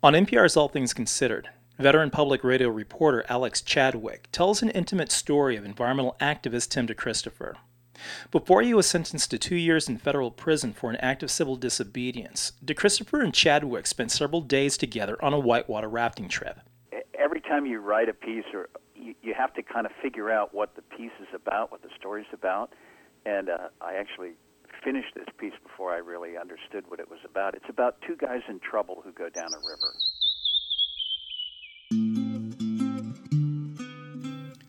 On NPR's All Things Considered, veteran public radio reporter Alex Chadwick tells an intimate story of environmental activist Tim DeChristopher. Before he was sentenced to two years in federal prison for an act of civil disobedience, DeChristopher and Chadwick spent several days together on a whitewater rafting trip. Every time you write a piece, or you, you have to kind of figure out what the piece is about, what the story's about, and uh, I actually finished this piece before I really understood what it was about. It's about two guys in trouble who go down a river.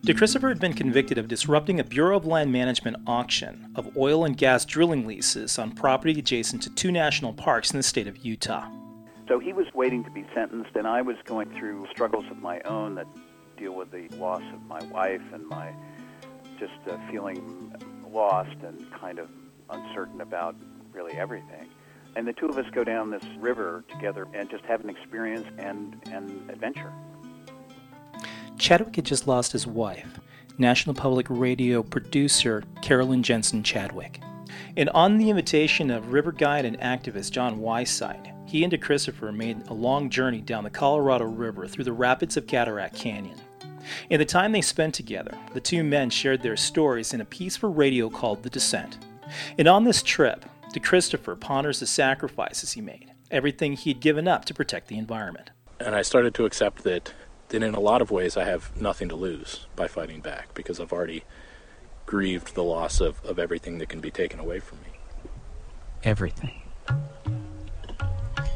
DeChristopher had been convicted of disrupting a Bureau of Land Management auction of oil and gas drilling leases on property adjacent to two national parks in the state of Utah. So he was waiting to be sentenced, and I was going through struggles of my own that deal with the loss of my wife and my just uh, feeling lost and kind of uncertain about really everything. And the two of us go down this river together and just have an experience and, an adventure. Chadwick had just lost his wife, National Public Radio producer Carolyn Jensen Chadwick. And on the invitation of river guide and activist John Weisheit, he and DeChristopher made a long journey down the Colorado River through the rapids of Cataract Canyon. In the time they spent together, the two men shared their stories in a piece for radio called The Descent. And on this trip, DeChristopher ponders the sacrifices he made, everything he had given up to protect the environment. And I started to accept that, that in a lot of ways I have nothing to lose by fighting back because I've already grieved the loss of, of everything that can be taken away from me. Everything.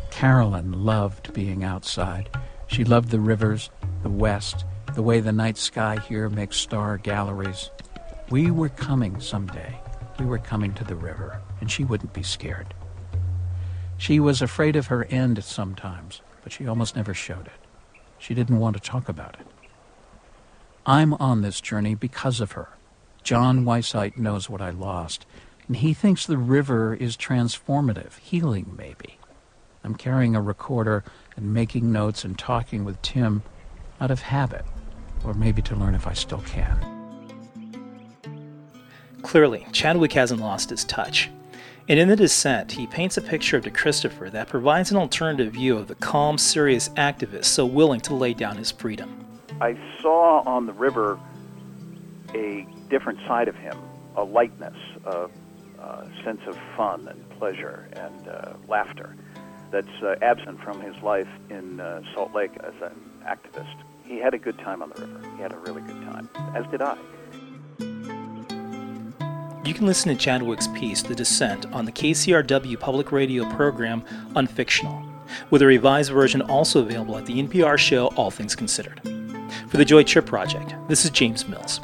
Carolyn loved being outside. She loved the rivers, the west, the way the night sky here makes star galleries. We were coming someday. We were coming to the river, and she wouldn't be scared. She was afraid of her end sometimes, but she almost never showed it. She didn't want to talk about it. I'm on this journey because of her. John Weisheit knows what I lost, and he thinks the river is transformative, healing maybe. I'm carrying a recorder and making notes and talking with Tim out of habit, or maybe to learn if I still can. Clearly, Chadwick hasn't lost his touch. And in The Descent, he paints a picture of DeChristopher that provides an alternative view of the calm, serious activist so willing to lay down his freedom. I saw on the river a different side of him, a lightness, a, a sense of fun and pleasure and uh, laughter that's uh, absent from his life in uh, Salt Lake as an activist. He had a good time on the river. He had a really good time, as did I. You can listen to Chadwick's piece, The Descent, on the KCRW public radio program Unfictional, with a revised version also available at the NPR show All Things Considered. For the Joy Trip Project, this is James Mills.